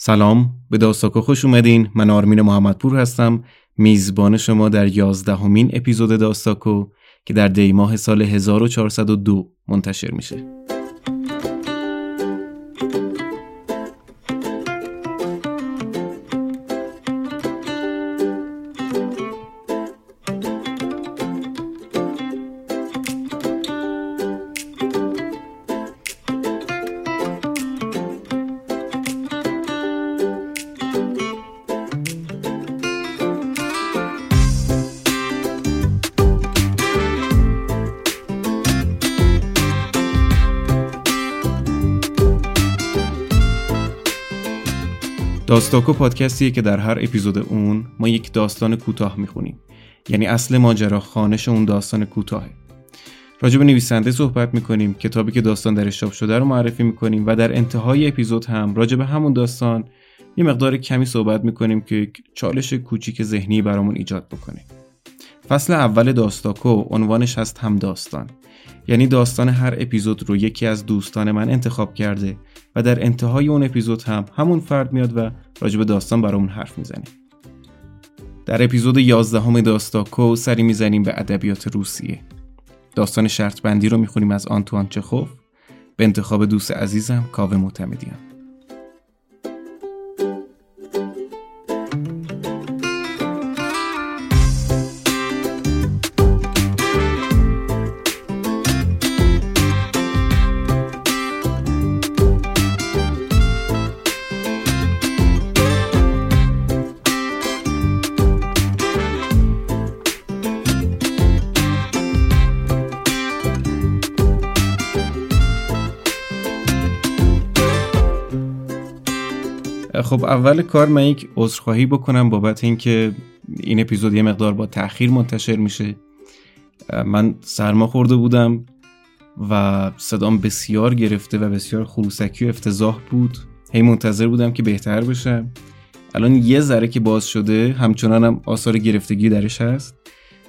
سلام به داستاکو خوش اومدین. من آرمین محمدپور هستم. میزبان شما در یازدهمین اپیزود داستاکو که در دیماه سال 1402 منتشر میشه. داستاکو پادکستیه که در هر اپیزود اون ما یک داستان کوتاه می‌خونیم. یعنی اصل ماجرا خانش اون داستان کوتاهه. راجع به نویسنده صحبت می‌کنیم کتابی که داستان درش چاپ شده رو معرفی می‌کنیم و در انتهای اپیزود هم راجع به همون داستان یه مقدار کمی صحبت می‌کنیم که یک چالش کوچیک ذهنی برامون ایجاد بکنه. فصل اول داستاکو عنوانش هست هم داستان. یعنی داستان هر اپیزود رو یکی از دوستان من انتخاب کرده و در انتهای اون اپیزود هم همون فرد میاد و راجب داستان برامون حرف می‌زنه. در اپیزود 11 همه داستاکو سری می‌زنیم به ادبیات روسیه. داستان شرط بندی رو می‌خونیم از آنتوان چخوف. به انتخاب دوست عزیزم کاوه معتمدیان. خب اول کار من یک عذرخواهی بکنم بابت اینکه این اپیزود یه مقدار با تاخیر منتشر میشه. من سرما خورده بودم و صدام بسیار گرفته و بسیار خروسکی و افتضاح بود. هی منتظر بودم که بهتر بشم الان یه ذره که باز شده همچنان هم آثار گرفتگی درش هست.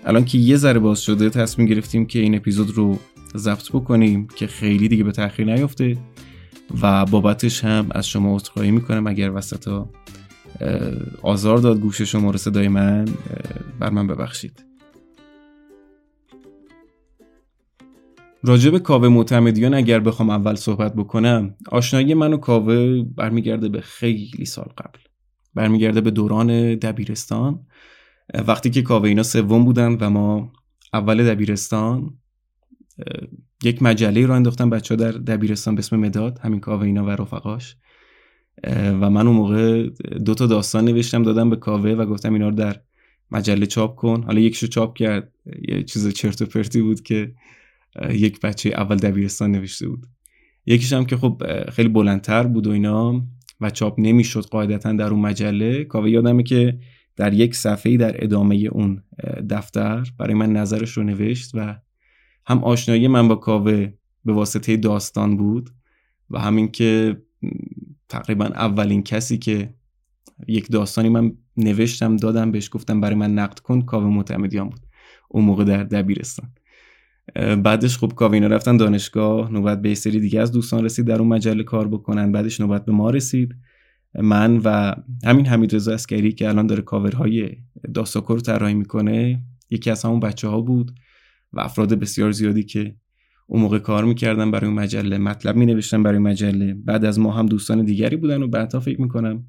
الان که یه ذره باز شده تصمیم گرفتیم که این اپیزود رو ضبط بکنیم که خیلی دیگه به تاخیر نیفته. و بابتش هم از شما عذرخواهی می‌کنم. اگر وسط آزار داد گوش شما رو صدای من بر من ببخشید. راجب کاوه معتمدیان اگر بخوام اول صحبت بکنم آشنایی من و کاوه برمیگرده به خیلی سال قبل. برمیگرده به دوران دبیرستان. وقتی که کاوه اینا سوم بودن و ما اول دبیرستان یک مجله رو انداختم بچه ها در دبیرستان به اسم مداد همین کاوه اینا و رفقاش. و من اون موقع دو تا داستان نوشتم دادم به کاوه و گفتم اینا رو در مجله چاپ کن. حالا یکشو چاپ کرد یه چیز چرت و پرتی بود که یک بچه اول دبیرستان نوشته بود. یکیش هم که خب خیلی بلندتر بود و اینا و چاپ نمی‌شد قاعدتا در اون مجله. کاوه یادمه که در یک صفحه در ادامه اون دفتر برای من نظرش رو نوشت و هم آشنایی من با کاوه به واسطه داستان بود و همین که تقریبا اولین کسی که یک داستانی من نوشتم دادم بهش گفتم برای من نقد کن کاوه معتمدیان بود. اون موقع در دبیرستان. بعدش خب کاوه اینا رفتن دانشگاه نوبت به سری دیگه از دوستان رسید در اون مجله کار بکنن. بعدش نوبت به ما رسید. من و همین حمید رضا اسکری که الان داره کاورهای داستاکو رو طراحی می‌کنه یکی از همون بچه ها بود. و افراد بسیار زیادی که اون موقع کار می‌کردن برای اون مجله مطلب می نوشتن برای مجله. بعد از ما هم دوستان دیگری بودن و بعدها فکر می‌کنم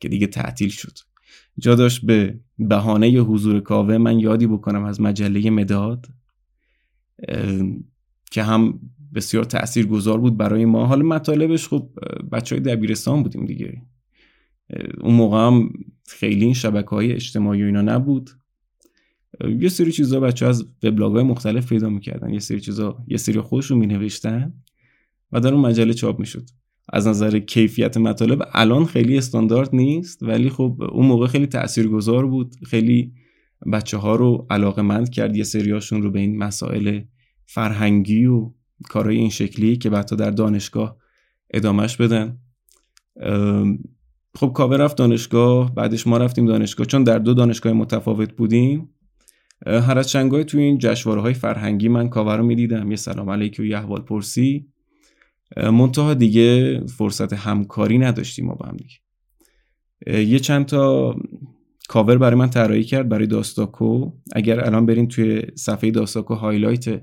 که دیگه تعطیل شد. جا داشت به بهانه حضور کاوه من یادی بکنم از مجله مداد که هم بسیار تأثیر گذار بود برای ما. حالا مطالبش خب بچه های دبیرستان بودیم دیگه. اون موقع هم خیلی این شبکه های اجتماعی و اینا نبود. یه سری چیزا بچه از وبلاگ های مختلف پیدا می‌کردن. یه سری چیزا یه سری خودشون مینوشتن و در اون مجله چاپ می‌شد. از نظر کیفیت مطالب الان خیلی استاندارد نیست ولی خب اون موقع خیلی تاثیرگذار بود. خیلی بچه ها رو علاقه مند کرد یه سریاشون رو به این مسائل فرهنگی و کارهای این شکلی که بعد در دانشگاه ادامهش بدن. خب کاوه رفت دانشگاه بعدش ما رفتیم دانشگاه. چون در دو دانشگاه متفاوت بودیم هر از چندگاهی توی این جشواره های فرهنگی من کاوه رو می‌دیدم. یه سلام علیکی و یه احوال پرسی. منتها دیگه فرصت همکاری نداشتیم ما با هم دیگه. یه چند تا کاور برای من طراحی کرد برای داستاکو. اگر الان برین توی صفحه داستاکو highlight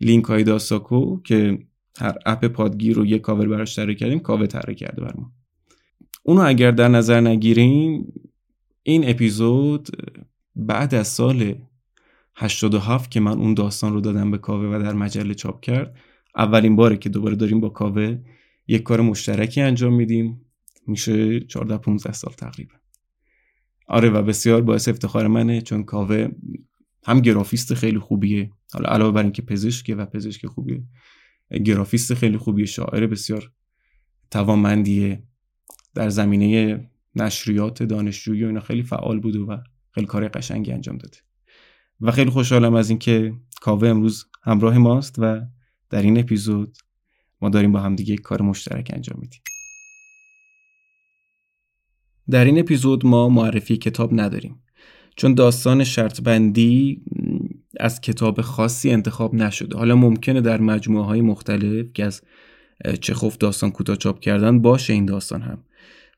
لینک های داستاکو که هر app پادگیر رو یه کاور براش طراحی کردیم کاوه طراحی کرده بر ما. اونو اگر در نظر نگیریم این اپیزود بعد از سال 87 که من اون داستان رو دادم به کاوه و در مجله چاپ کرد اولین باره که دوباره داریم با کاوه یک کار مشترکی انجام میدیم. میشه 14 15 سال تقریبا. آره و بسیار باعث افتخار منه چون کاوه هم گرافیست خیلی خوبیه. حالا علاوه بر اینکه پزشکه و پزشک خوبیه گرافیست خیلی خوبیه شاعر بسیار توانمندیه. در زمینه نشریات دانشجویی و اینا خیلی فعال بوده و خیلی کار قشنگی انجام داده. و خیلی خوشحالم از اینکه کاوه امروز همراه ماست و در این اپیزود ما داریم با همدیگه کار مشترک انجام میدیم. در این اپیزود ما معرفی کتاب نداریم. چون داستان شرط بندی از کتاب خاصی انتخاب نشده. حالا ممکنه در مجموعه های مختلف که از چخوف داستان کوتاه چاپ کردن باشه این داستان هم.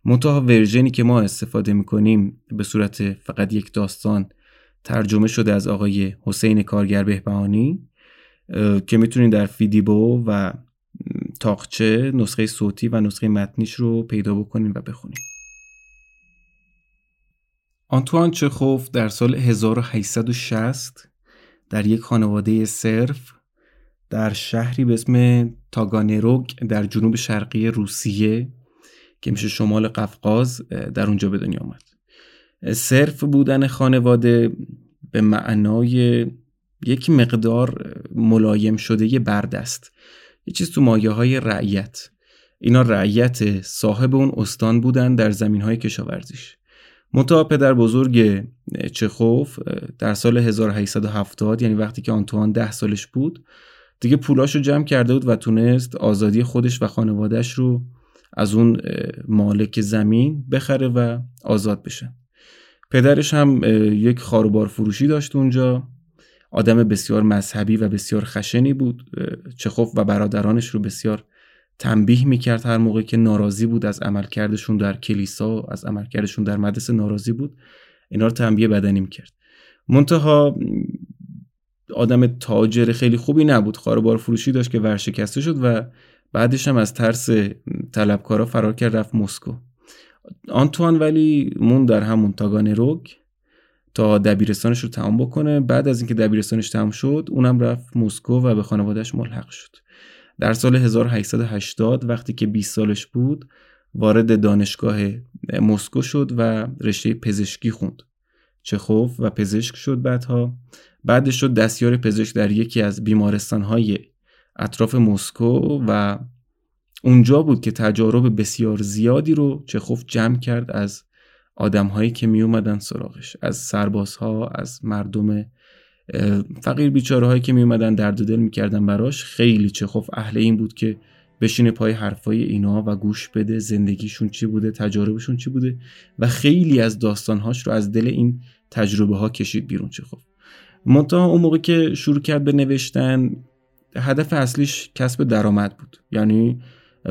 منتها ورژنی که ما استفاده می‌کنیم به صورت فقط یک داستان ترجمه شده از آقای حسین کارگر بهبهانی که می‌تونید در فیدیبو و تاقچه نسخه صوتی و نسخه متنیش رو پیدا بکنید و بخونید. آنتوان چخوف در سال 1860 در یک خانواده صرف در شهری به اسم تاگانروگ در جنوب شرقی روسیه که میشه شمال قفقاز در اونجا به دنیا آمد. صرف بودن خانواده به معنای یک مقدار ملایم شده برد است یه چیز تو مایه های رعیت. اینا رعیت صاحب اون استان بودن در زمین های کشاورزیش. منتها پدر بزرگ چخوف در سال 1870 یعنی وقتی که آنتوان ده سالش بود دیگه پولاشو جمع کرده بود و تونست آزادی خودش و خانوادهش رو از اون مالک زمین بخره و آزاد بشه. پدرش هم یک خاروبار فروشی داشت اونجا. آدم بسیار مذهبی و بسیار خشنی بود چخوف و برادرانش رو بسیار تنبیه می‌کرد. هر موقع که ناراضی بود از عملکردشون در کلیسا از عملکردشون در مدرسه ناراضی بود اینا رو تنبیه بدنی می‌کرد. منتها آدم تاجر خیلی خوبی نبود. خاروبار فروشی داشت که ورشکسته شد و بعدش هم از ترس طلبکارا فرار کرد رفت مسکو. آنتوان ولی مون در همون تاگان روگ تا دبیرستانش رو تمام بکنه. بعد از اینکه دبیرستانش تمام شد اونم رفت مسکو و به خانوادهش ملحق شد. در سال 1880 وقتی که 20 سالش بود وارد دانشگاه مسکو شد و رشته پزشکی خوند. چخوف و پزشک شد بعدها. بعدش شد دستیار پزشک در یکی از بیمارستانهای اطراف مسکو و اونجا بود که تجارب بسیار زیادی رو چخوف جمع کرد از آدمهایی که می اومدن سراغش از سربازها از مردم فقیر بیچاره هایی که می اومدن درد دل می‌کردن براش. خیلی چخوف اهل این بود که بشینه پای حرفای اینا و گوش بده زندگیشون چی بوده تجاربشون چی بوده و خیلی از داستانهاش رو از دل این تجربه ها کشید بیرون چخوف. منتها اون موقع که شروع کرد به نوشتن هدف اصلیش کسب درآمد بود. یعنی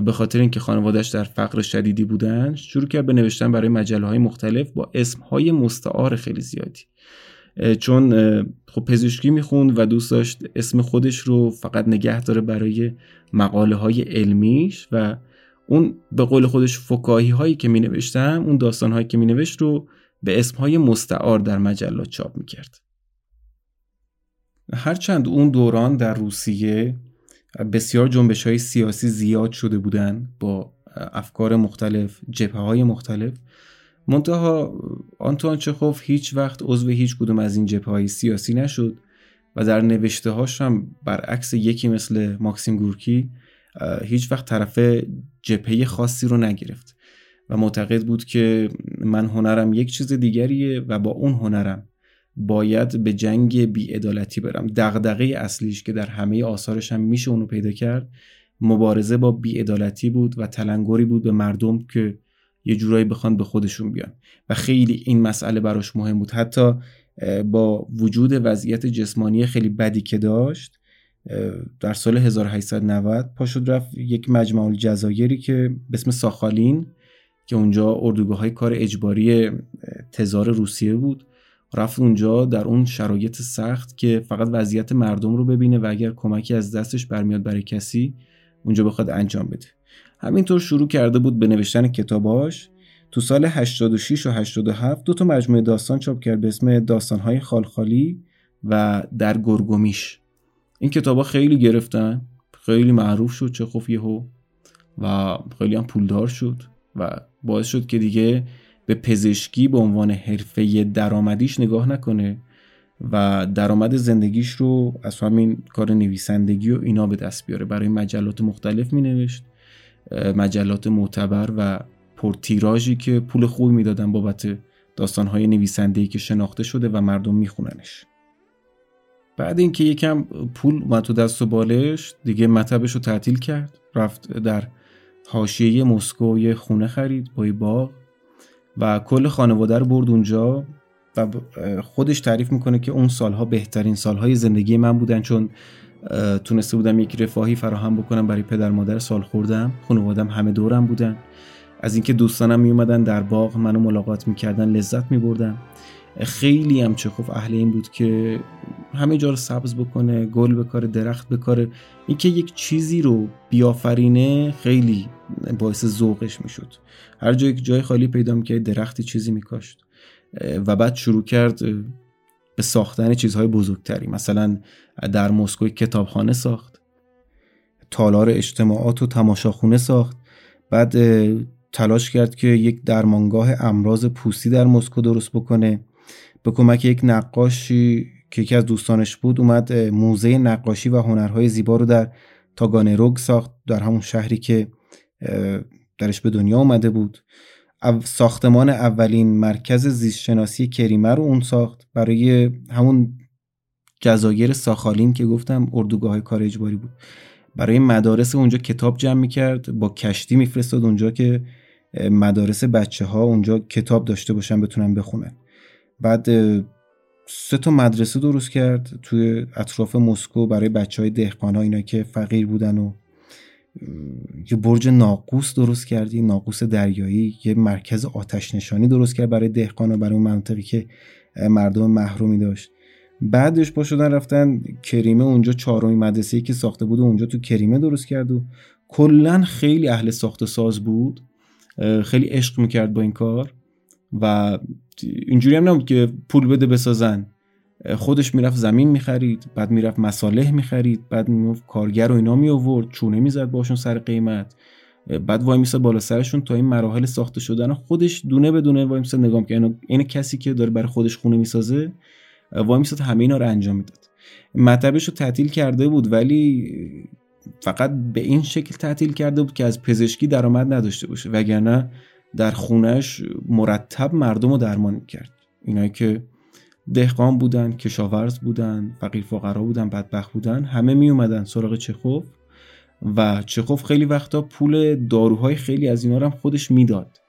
به خاطر اینکه خانوادهش در فقر شدیدی بودن شروع کرد به نوشتن برای مجله های مختلف با اسم های مستعار خیلی زیادی. چون خب پزشکی می‌خوند و دوست داشت اسم خودش رو فقط نگه داره برای مقاله های علمیش و اون به قول خودش فکاهی هایی که می نوشتم اون داستان هایی که می نوشت رو به اسم های مستعار در مجلات چاپ می کرد هرچند اون دوران در روسیه بسیار جنبش های سیاسی زیاد شده بودن با افکار مختلف جبهه های مختلف. منتها آنتوان چخوف هیچ وقت عضو هیچ کدوم از این جبهه های سیاسی نشد و در نوشته هاش هم برعکس یکی مثل ماکسیم گورکی هیچ وقت طرف جبهه خاصی رو نگرفت و معتقد بود که من هنرم یک چیز دیگریه و با اون هنرم باید به جنگ بیعدالتی برم. دغدغه اصلیش که در همه آثارش هم میشه اونو پیدا کرد مبارزه با بیعدالتی بود و تلنگری بود به مردم که یه جورایی بخوان به خودشون بیان. و خیلی این مسئله براش مهم بود. حتی با وجود وضعیت جسمانی خیلی بدی که داشت در سال 1890 پاشد رفت یک مجمع الجزایری که به اسم ساخالین که اونجا اردوگاه های کار اجباری تزار روسیه بود. رفت اونجا در اون شرایط سخت که فقط وضعیت مردم رو ببینه و اگر کمکی از دستش برمیاد برای کسی اونجا بخواد انجام بده. همینطور شروع کرده بود به نوشتن کتاباش. تو سال 86 و 87 دو تا مجموعه داستان چاپ کرد به اسم داستانهای خالخالی و در گرگومیش. این کتابا خیلی گرفتن خیلی معروف شد چخوف یهو و خیلی هم پولدار شد و باعث شد که دیگه به پزشکی به عنوان حرفه درآمدیش نگاه نکنه و درآمد زندگیش رو از همین کار نویسندگی و اینا به دست بیاره. برای مجلات مختلف می نوشت مجلات معتبر و پرتیراژی که پول خوبی می‌دادن بابت داستانهای نویسندهی که شناخته شده و مردم میخوننش. بعد اینکه یکم پول اومد تو دست و بالش دیگه مطبش رو تعطیل کرد. رفت در حاشیه مسکو یه خونه خرید با باغ. و کل خانواده رو برد اونجا و خودش تعریف می‌کنه که اون سالها بهترین سالهای زندگی من بودن چون تونسته بودم یک رفاهی فراهم بکنم برای پدر مادر سال خوردم. خانوادم همه دورم بودن. از اینکه دوستانم میومدن در باغ منو ملاقات می‌کردن لذت میبردم. خیلی هم چخوف اهل این بود که همه جا رو سبز بکنه گل بکاره درخت بکاره. اینکه یک چیزی رو بیافرینه خیلی باعث ذوقش می‌شد. هر جای جای خالی پیدا می‌کرد درختی چیزی میکاشت. و بعد شروع کرد به ساختن چیزهای بزرگتری. مثلا در مسکو کتابخانه ساخت. تالار اجتماعات و تماشاخونه ساخت. بعد تلاش کرد که یک درمانگاه امراض پوستی در مسکو درست بکنه. به کمک یک نقاشی که یکی از دوستانش بود اومد موزه نقاشی و هنرهای زیبا رو در تاگانروگ ساخت در همون شهری که درش به دنیا اومده بود. ساختمان اولین مرکز زیستشناسی کریمه رو اون ساخت برای همون جزایر ساخالین که گفتم اردوگاه کار اجباری بود. برای مدارس اونجا کتاب جمع می‌کرد با کشتی میفرستاد اونجا که مدارس بچه ها اونجا کتاب داشته باشن بتونن بخونن. بعد سه تا مدرسه درست کرد توی اطراف مسکو برای بچه های دهقان ها اینا که فقیر بودن و یه برج ناقوس درست کردی ناقوس دریایی یه مرکز آتش نشانی درست کرد برای دهقان و برای اون منطقی که مردم محرومی داشت. بعدش با شدن رفتن کریمه اونجا چهارمین مدرسه که ساخته بود و اونجا تو کریمه درست کرد و کلا خیلی اهل ساخت ساز بود. خیلی عشق می‌کرد با این کار و اینجوری هم نبود که پول بده بسازن. خودش می‌رفت زمین می‌خرید بعد می‌رفت مصالح می‌خرید بعد می‌رفت کارگر و اینا می آورد چونه می‌زد باشون سر قیمت. بعد وای میسه بالا سرشون تا این مراحل ساخته شدن خودش دونه به دونه وای میسه نگاه که این کسی که داره برای خودش خونه می‌سازه وای میسه همه اینا رو انجام می‌داد. مطبش رو تعطیل کرده بود ولی فقط به این شکل تعطیل کرده بود که از پزشکی درآمد نداشته باشه. وگرنه در خونش مرتب مردم رو درمان می‌کرد اینایی که دهقان بودن کشاورز بودن فقیر فقرا بودن بدبخت بودن همه می اومدن سراغ چخوف و چخوف خیلی وقتا پول داروهای خیلی از اینا رو هم خودش می‌داد.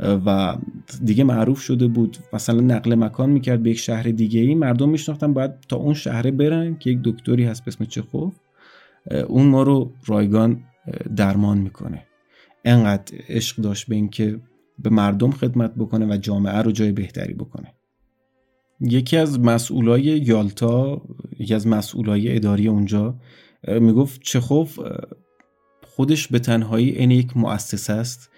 و دیگه معروف شده بود مثلا نقل مکان می‌کرد به یک شهر دیگه ای مردم میشناختن باید تا اون شهره برن که یک دکتری هست به اسم چخوف اون ما رو رایگان درمان می‌کنه. انقدر عشق داشت به اینکه به مردم خدمت بکنه و جامعه رو جای بهتری بکنه. یکی از مسئولای یالتا یکی از مسئولای اداری اونجا می‌گفت چخوف خودش به تنهایی این یک مؤسسه است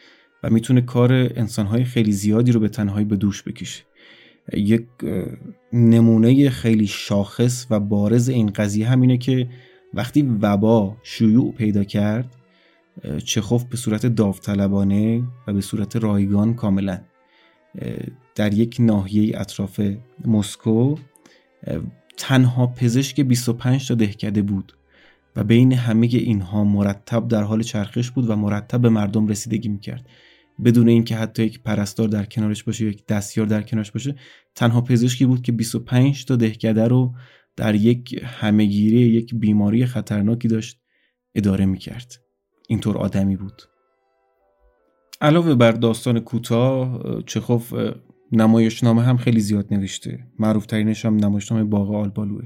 و می‌تونه کار انسانهای خیلی زیادی رو به تنهایی به دوش بکشه. یک نمونه خیلی شاخص و بارز این قضیه همینه که وقتی وبا شیوع پیدا کرد چخوف به صورت داوطلبانه و به صورت رایگان کاملا. در یک ناحیه اطراف مسکو تنها پزشک 25 تا دهکده بود و بین همه اینها مرتب در حال چرخش بود و مرتب به مردم رسیدگی می‌کرد. بدون اینکه حتی یک پرستار در کنارش باشه یک دستیار در کنارش باشه تنها پزشکی بود که 25 تا دهکده رو در یک همهگیری یک بیماری خطرناکی داشت اداره می‌کرد. اینطور آدمی بود. علاوه بر داستان کوتاه چخوف نمایشنامه هم خیلی زیاد نوشته. معروف ترینش هم نمایشنامه باغ آلبالوه.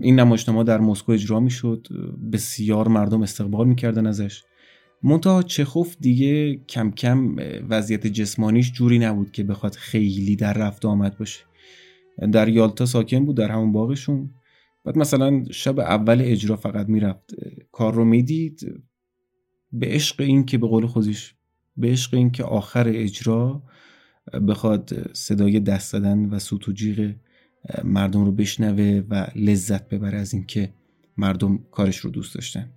این نمایشنامه در مسکو اجرا می‌شد. بسیار مردم استقبال می‌کردن ازش. منتها چخوف دیگه کم کم وضعیت جسمانیش جوری نبود که بخواد خیلی در رفت آمد باشه. در یالتا ساکن بود در همون باغشون. بعد مثلا شب اول اجرا فقط می‌رفت. کار رو می‌دید. به عشق این که به قول خودش به عشق این که آخر اجرا بخواد صدای دست زدن و سوت و جیغ مردم رو بشنوه و لذت ببره از اینکه مردم کارش رو دوست داشتن.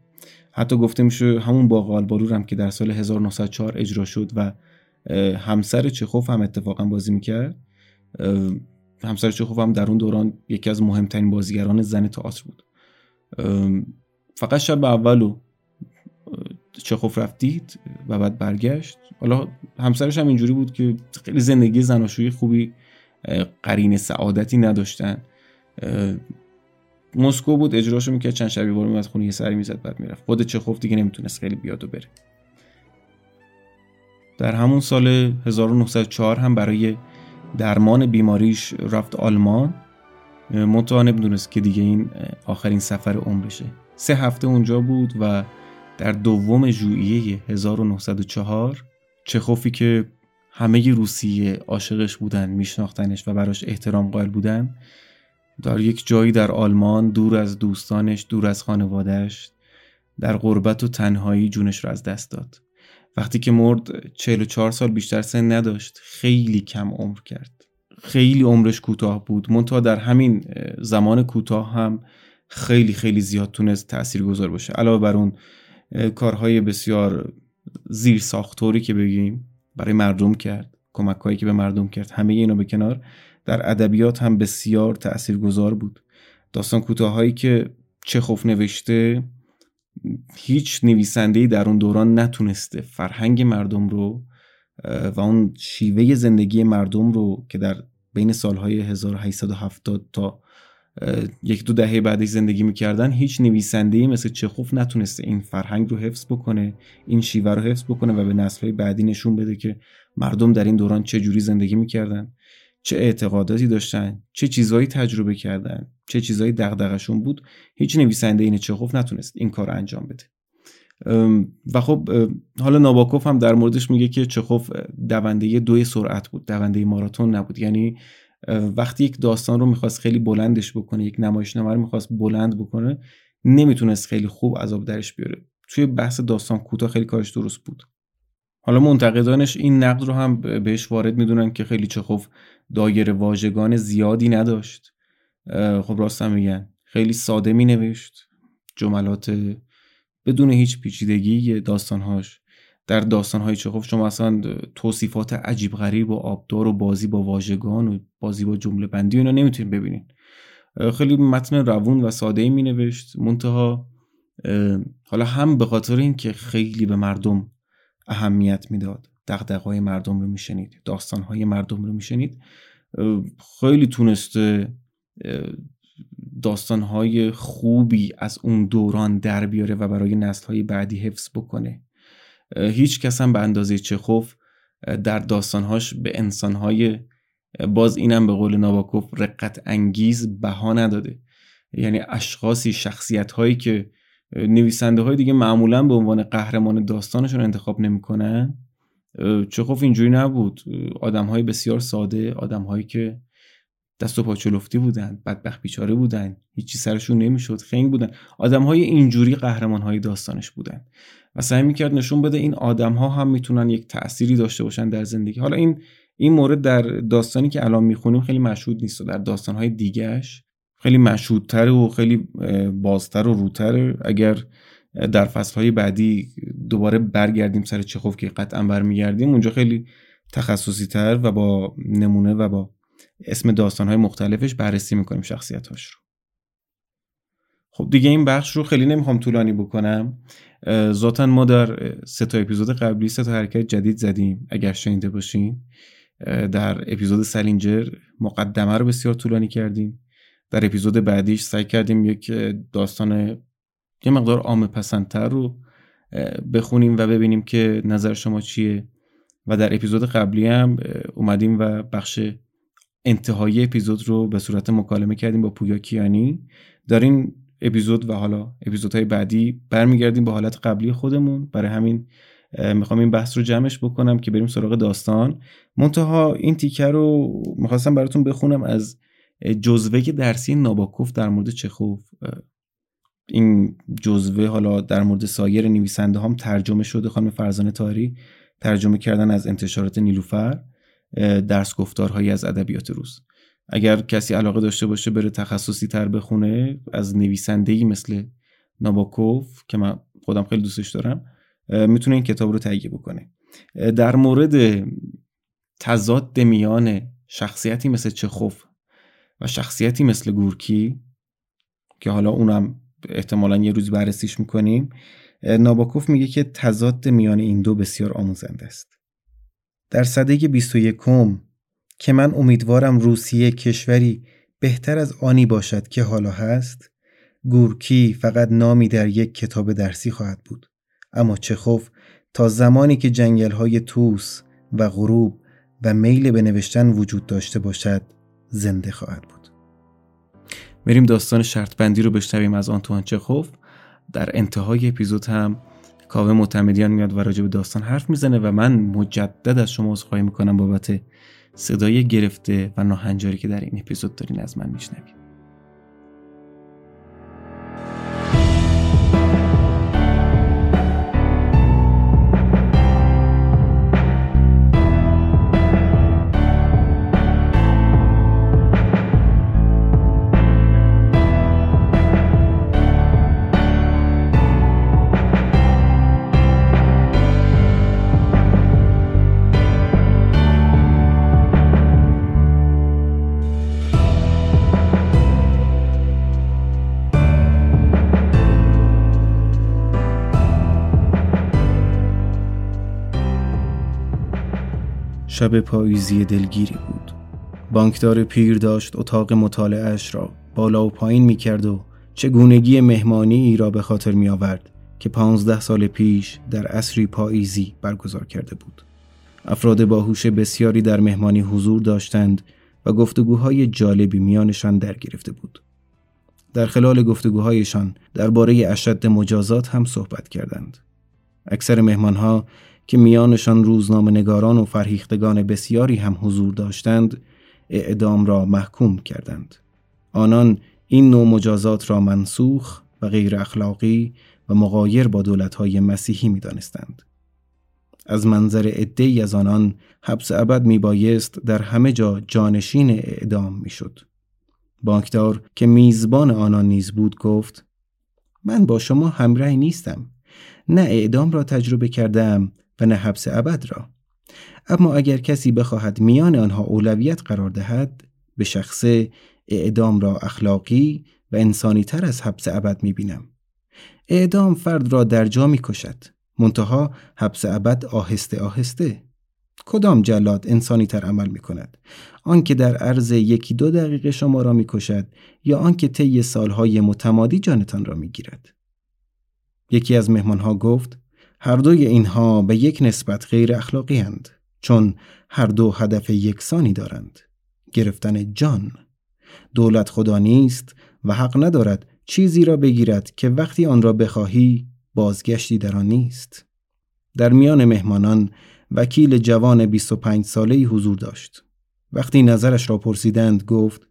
حتی گفته میشه همون باغ آلبارور هم که در سال 1904 اجرا شد و همسر چخوف هم اتفاقا بازی می‌کرد. همسر چخوف هم در اون دوران یکی از مهمترین بازیگران زن تئاتر بود. فقط شب اولو چخوف رفتید و بعد برگشت. حالا همسرش هم اینجوری بود که خیلی زندگی زناشویی خوبی قرین سعادتی نداشتن. مسکو بود اجراشو می‌کرد چند شبی بار از خونه یه سری می‌زد بعد می‌رفت. خود چخوف دیگه نمی‌تونست خیلی بیاد و بره. در همون سال 1904 هم برای درمان بیماریش رفت آلمان. منتها نمی‌دونست که دیگه این آخرین سفر عمرشه. سه هفته اونجا بود و در دوم ژوئیه 1904 چخوفی که همه روسیه عاشقش بودن میشناختنش و براش احترام قائل بودن در یک جایی در آلمان دور از دوستانش دور از خانوادهش در غربت و تنهایی جونش رو از دست داد. وقتی که مرد 44 سال بیشتر سن نداشت خیلی کم عمر کرد. خیلی عمرش کوتاه بود. منتها در همین زمان کوتاه هم خیلی خیلی زیاد تونست تأثیر گذار باشه. علاوه بر اون کارهای بسیار زیر ساختوری که بگیم برای مردم کرد کمک هایی که به مردم کرد همه اینا به کنار. در ادبیات هم بسیار تاثیرگذار بود. داستان کوتاهایی که چخوف نوشته هیچ نویسنده‌ای در اون دوران نتونسته فرهنگ مردم رو و اون شیوه زندگی مردم رو که در بین سالهای 1870 تا یک دو دهه بعدش زندگی می‌کردن هیچ نویسنده‌ای مثل چخوف نتونسته این فرهنگ رو حفظ بکنه این شیوه رو حفظ بکنه و به نسلهای بعدی نشون بده که مردم در این دوران چه جوری زندگی می‌کردن چه اعتقاداتی داشتن چه چیزهایی تجربه کردن چه چیزهایی دغدغشون بود. هیچ نویسنده این چخوف نتونست این کار رو انجام بده. و خب حالا ناباکوف هم در موردش میگه که چخوف دونده دوی سرعت بود دونده ماراتون نبود. یعنی وقتی یک داستان رو می‌خواست خیلی بلندش بکنه یک نمایشنامه رو می‌خواست بلند بکنه نمی‌تونست خیلی خوب عذاب درش بیاره. توی بحث داستان کوتاه خیلی کارش درست بود. حالا منتقدانش این نقد رو هم بهش وارد می‌دونن که خیلی چخوف دایر واژگان زیادی نداشت. خب راست هم میگن. خیلی ساده می نوشت جملات بدون هیچ پیچیدگی داستانهاش. در داستانهای چخوف شما اصلا توصیفات عجیب غریب و آبدار و بازی با واژگان و بازی با جمله بندی اینا نمی‌تونید ببینین خیلی متن روون و ساده ای می نوشت منتها حالا هم به خاطر اینکه خیلی به مردم اهمیت می‌داد دغدغه‌های مردم رو میشنید داستانهای مردم رو میشنید خیلی تونسته داستانهای خوبی از اون دوران در بیاره و برای نسلهای بعدی حفظ بکنه. هیچ کس هم به اندازه چخوف در داستانهاش به انسانهای باز اینم به قول ناباکوف رقت انگیز بها نداده. یعنی اشخاصی شخصیت هایی که نویسنده های دیگه معمولا به عنوان قهرمان داستانشون انتخاب نمی‌کنن چخوف اینجوری نبود. آدم های بسیار ساده آدم هایی که دست و پاچلفتی بودن بدبخت بیچاره بودن هیچی سرشون نمی‌شد خنگ بودن. آدم های اینجوری قهرمان های داستانش بودن. و سعی می‌کرد نشون بده این آدم ها هم می‌تونن یک تأثیری داشته باشن در زندگی. حالا این این مورد در داستانی که الان می‌خونیم خیلی مشهود نیست و در داستان های دیگهش خیلی مشهودتر و خیلی بازتر و روتر. اگر در فصلهای بعدی دوباره برگردیم سر چخوف که قطعا برمیگردیم اونجا خیلی تخصصی تر و با نمونه و با اسم داستانهای مختلفش بررسی می‌کنیم شخصیتاش رو. خب دیگه این بخش رو خیلی نمی‌خوام طولانی بکنم. ذاتا ما در سه تا اپیزود قبلی سه تا حرکت جدید زدیم اگر شنیده باشین. در اپیزود سلینجر مقدمه رو بسیار طولانی کردیم. در اپیزود بعدیش سعی کردیم یک داستان یه مقدار عام پسندتر رو بخونیم و ببینیم که نظر شما چیه. و در اپیزود قبلی هم اومدیم و بخش انتهایی اپیزود رو به صورت مکالمه کردیم با پویا کیانی. در این اپیزود و حالا اپیزودهای بعدی برمیگردیم به حالت قبلی خودمون. برای همین می‌خوام این بحث رو جمعش بکنم که بریم سراغ داستان. منتها این تیکه رو می‌خواستم براتون بخونم از جزوه درسی ناباکوف در مورد چخوف. این جزوه حالا در مورد سایر نویسنده هم ترجمه شده خانم فرزانه تاری. ترجمه کردن از انتشارات نیلوفر. درس گفتارهایی از ادبیات روز. اگر کسی علاقه داشته باشه بره تخصصی تر بخونه از نویسنده مثل ناباکوف که من خودم خیلی دوستش دارم می‌تونه این کتاب رو تهیه بکنه. در مورد تضاد میان شخصیتی مثل چخوف و شخصیتی مثل گورکی که حالا اونم احتمالا یه روز بررسیش می‌کنیم ناباکوف میگه که تضاد میان این دو بسیار آموزنده است. در صده 21 که من امیدوارم روسیه کشوری بهتر از آنی باشد که حالا هست گورکی فقط نامی در یک کتاب درسی خواهد بود. اما چخوف تا زمانی که جنگل های توس و غروب و میل به نوشتن وجود داشته باشد زنده خواهد بود. بریم داستان شرط بندی رو بشنویم از آنتوان چخوف. در انتهای اپیزود هم کاوه معتمدیان میاد و راجع به داستان حرف می‌زنه و من مجدد از شما عذرخواهی می‌کنم بابت صدای گرفته و ناهنجاری که در این اپیزود دارین از من میشنوید. شب پاییزی دلگیری بود. بانکدار پیر داشت اتاق مطالعهش را بالا و پایین می کرد و چگونگی مهمانی ای را به خاطر می آورد که پانزده سال پیش در عصری پاییزی برگزار کرده بود. افراد باهوش بسیاری در مهمانی حضور داشتند و گفتگوهای جالبی میانشان در گرفته بود. در خلال گفتگوهایشان درباره اشد مجازات هم صحبت کردند. اکثر مهمانها که میانشان روزنامه نگاران و فرهیختگان بسیاری هم حضور داشتند اعدام را محکوم کردند آنان این نوع مجازات را منسوخ و غیر اخلاقی و مقایر با دولتهای مسیحی می دانستند. از منظر عدهای از آنان حبس ابد می بایست در همه جا جانشین اعدام می شد. بانکدار که میزبان آنان نیز بود گفت من با شما همراه نیستم نه اعدام را تجربه کردم و نه حبس ابد را اما اگر کسی بخواهد میان آنها اولویت قرار دهد به شخص اعدام را اخلاقی و انسانی تر از حبس ابد می بینم. اعدام فرد را در جا می کشد. منتها حبس ابد آهسته آهسته. کدام جلاد انسانی تر عمل می کند؟ آنکه در عرض یکی دو دقیقه شما را می کشد یا آنکه طی سالهای متمادی جانتان را می گیرد؟ یکی از مهمانها گفت هر دوی اینها به یک نسبت غیر اخلاقی هند چون هر دو هدف یکسانی دارند. گرفتن جان. دولت خدا نیست و حق ندارد چیزی را بگیرد که وقتی آن را بخواهی بازگشتی در آن نیست. در میان مهمانان وکیل جوان 25 ساله حضور داشت. وقتی نظرش را پرسیدند گفت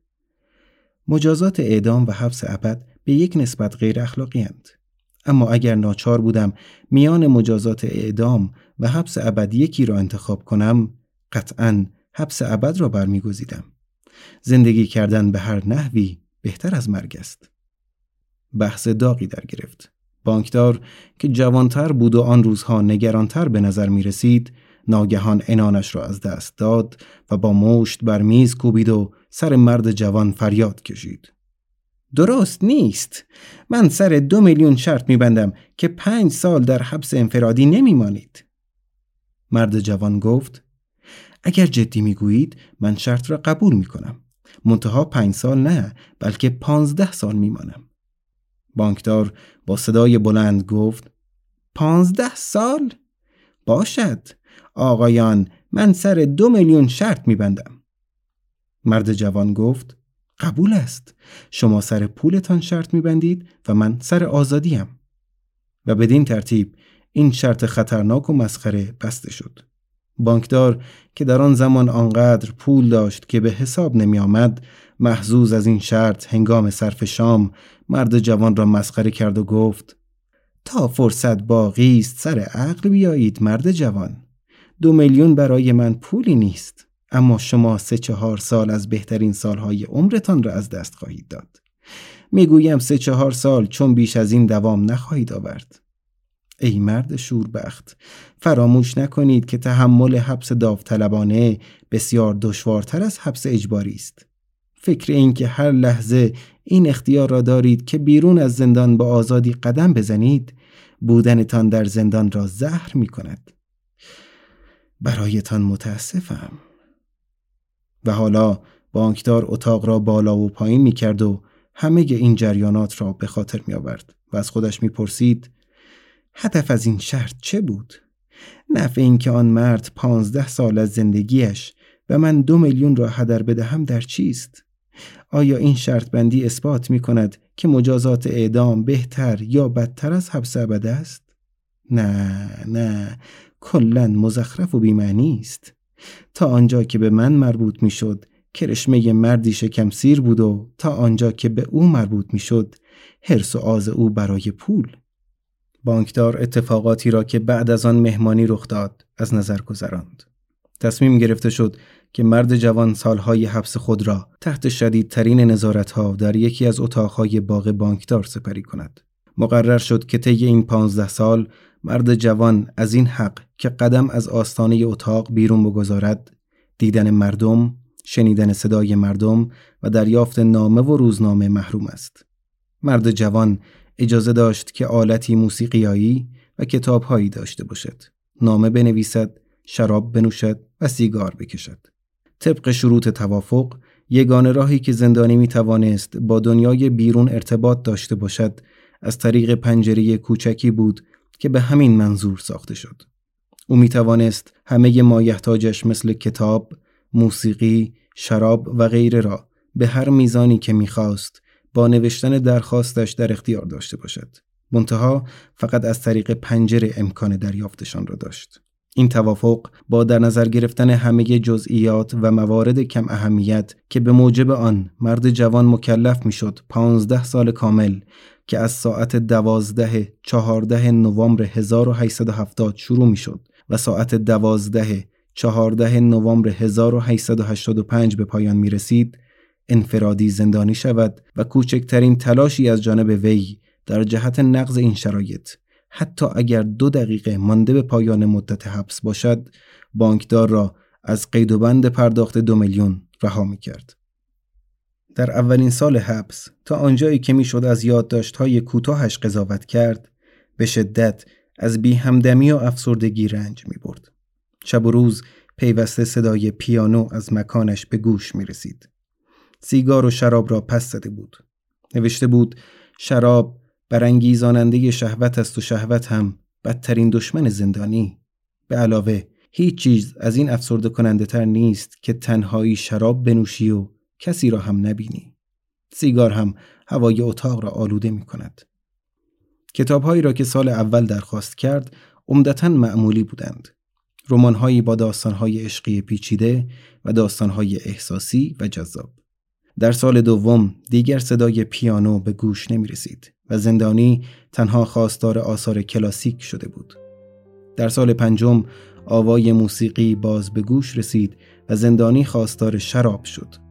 مجازات اعدام و حبس ابد به یک نسبت غیر اخلاقی هند. اما اگر ناچار بودم میان مجازات اعدام و حبس ابد یکی را انتخاب کنم قطعا حبس ابد را برمیگزیدم. زندگی کردن به هر نحوی بهتر از مرگ است. بحث داغی در گرفت. بانکدار که جوانتر بود و آن روزها نگرانتر به نظر می رسید ناگهان انانش را از دست داد و با مشت بر میز کوبید و سر مرد جوان فریاد کشید. درست نیست. من سر دو میلیون شرط میبندم که پنج سال در حبس انفرادی نمیمانید مرد جوان گفت اگر جدی می‌گویید من شرط را قبول می‌کنم. منتها پنج سال نه بلکه پانزده سال میمانم. بانکدار با صدای بلند گفت پانزده سال؟ باشد. آقایان من سر دو میلیون شرط میبندم. مرد جوان گفت قبول است. شما سر پولتان شرط میبندید و من سر آزادیم. و بدین ترتیب این شرط خطرناک و مسخره بسته شد. بانکدار که در آن زمان آنقدر پول داشت که به حساب نمی آمد محزوز از این شرط هنگام صرف شام مرد جوان را مسخره کرد و گفت تا فرصت باقی است سر عقل بیایید مرد جوان. دو میلیون برای من پولی نیست. اما شما سه چهار سال از بهترین سالهای عمرتان را از دست خواهید داد. می‌گویم سه چهار سال چون بیش از این دوام نخواهید آورد. ای مرد شوربخت فراموش نکنید که تحمل حبس داوطلبانه بسیار دشوارتر از حبس اجباری است. فکر این که هر لحظه این اختیار را دارید که بیرون از زندان با آزادی قدم بزنید بودنتان در زندان را زهر می کند برایتان متاسفم. و حالا بانکدار اتاق را بالا و پایین می کرد و همه این جریانات را به خاطر می آورد و از خودش می پرسید هدف از این شرط چه بود؟ نفع این که آن مرد پانزده سال از زندگیش و من دو میلیون را هدر بدهم در چیست؟ آیا این شرط بندی اثبات می کند که مجازات اعدام بهتر یا بدتر از حبس ابد است؟ نه نه کلا مزخرف و بیمعنی است تا آنجا که به من مربوط می شد کرشمه مردی شکم سیر بود و تا آنجا که به او مربوط می شد حرس و آز او برای پول. بانکدار اتفاقاتی را که بعد از آن مهمانی رخ داد از نظر گذراند. تصمیم گرفته شد که مرد جوان سالهای حبس خود را تحت شدیدترین نظارتها در یکی از اتاقهای باغ بانکدار سپری کند. مقرر شد که طی این پانزده سال مرد جوان از این حق که قدم از آستانه اتاق بیرون بگذارد دیدن مردم، شنیدن صدای مردم و دریافت نامه و روزنامه محروم است. مرد جوان اجازه داشت که آلتی موسیقیایی و کتابهایی داشته باشد. نامه بنویسد، شراب بنوشد و سیگار بکشد. طبق شروط توافق یگانه راهی که زندانی می توانست با دنیای بیرون ارتباط داشته باشد از طریق پنجره کوچکی بود که به همین منظور ساخته شد. او می توانست همه مایحتاجش مثل کتاب، موسیقی، شراب و غیره را به هر میزانی که می‌خواست با نوشتن درخواستش در اختیار داشته باشد. منتها فقط از طریق پنجره امکان دریافتشان را داشت. این توافق با در نظر گرفتن همه جزئیات و موارد کم اهمیت که به موجب آن مرد جوان مکلف می‌شد پانزده سال کامل که از ساعت دوازده چهارده نوامبر 1870 شروع می‌شد و ساعت دوازده چهارده نوامبر 1885 به پایان می رسید انفرادی زندانی شود و کوچکترین تلاشی از جانب وی در جهت نقض این شرایط حتی اگر دو دقیقه مانده به پایان مدت حبس باشد بانکدار را از قید و بند پرداخت دو میلیون رها می کرد. در اولین سال حبس تا آنجایی که می‌شد از یادداشت‌های کوتاهش قضاوت کرد به شدت از بی همدمی و افسردگی رنج می برد. شب و روز پیوسته صدای پیانو از مکانش به گوش می رسید. سیگار و شراب را پس زده بود. نوشته بود شراب برانگیزاننده شهوت است و شهوت هم بدترین دشمن زندانی. به علاوه هیچ چیز از این افسرده کننده تر نیست که تنهایی شراب بنوشی و کسی را هم نبینی. سیگار هم هوای اتاق را آلوده می کند. کتابهایی را که سال اول درخواست کرد عمدتا معمولی بودند. رمانهایی با داستانهای عشقی پیچیده و داستانهای احساسی و جذاب. در سال دوم دیگر صدای پیانو به گوش نمی رسید و زندانی تنها خواستار آثار کلاسیک شده بود. در سال پنجم آوای موسیقی باز به گوش رسید و زندانی خواستار شراب شد.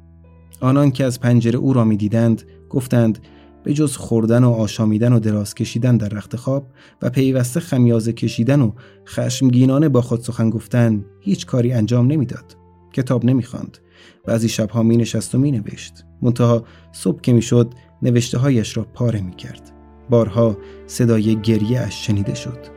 آنان که از پنجره او را می دیدند گفتند به جز خوردن و آشامیدن و دراز کشیدن در رخت خواب و پیوسته خمیازه کشیدن و خشمگینانه با خود سخن گفتن هیچ کاری انجام نمی‌داد. کتاب نمی‌خواند. بعضی شبها می نشست و می نوشت. منتها صبح که می‌شد نوشته هایش را پاره می کرد. بارها صدای گریه اش شنیده شد.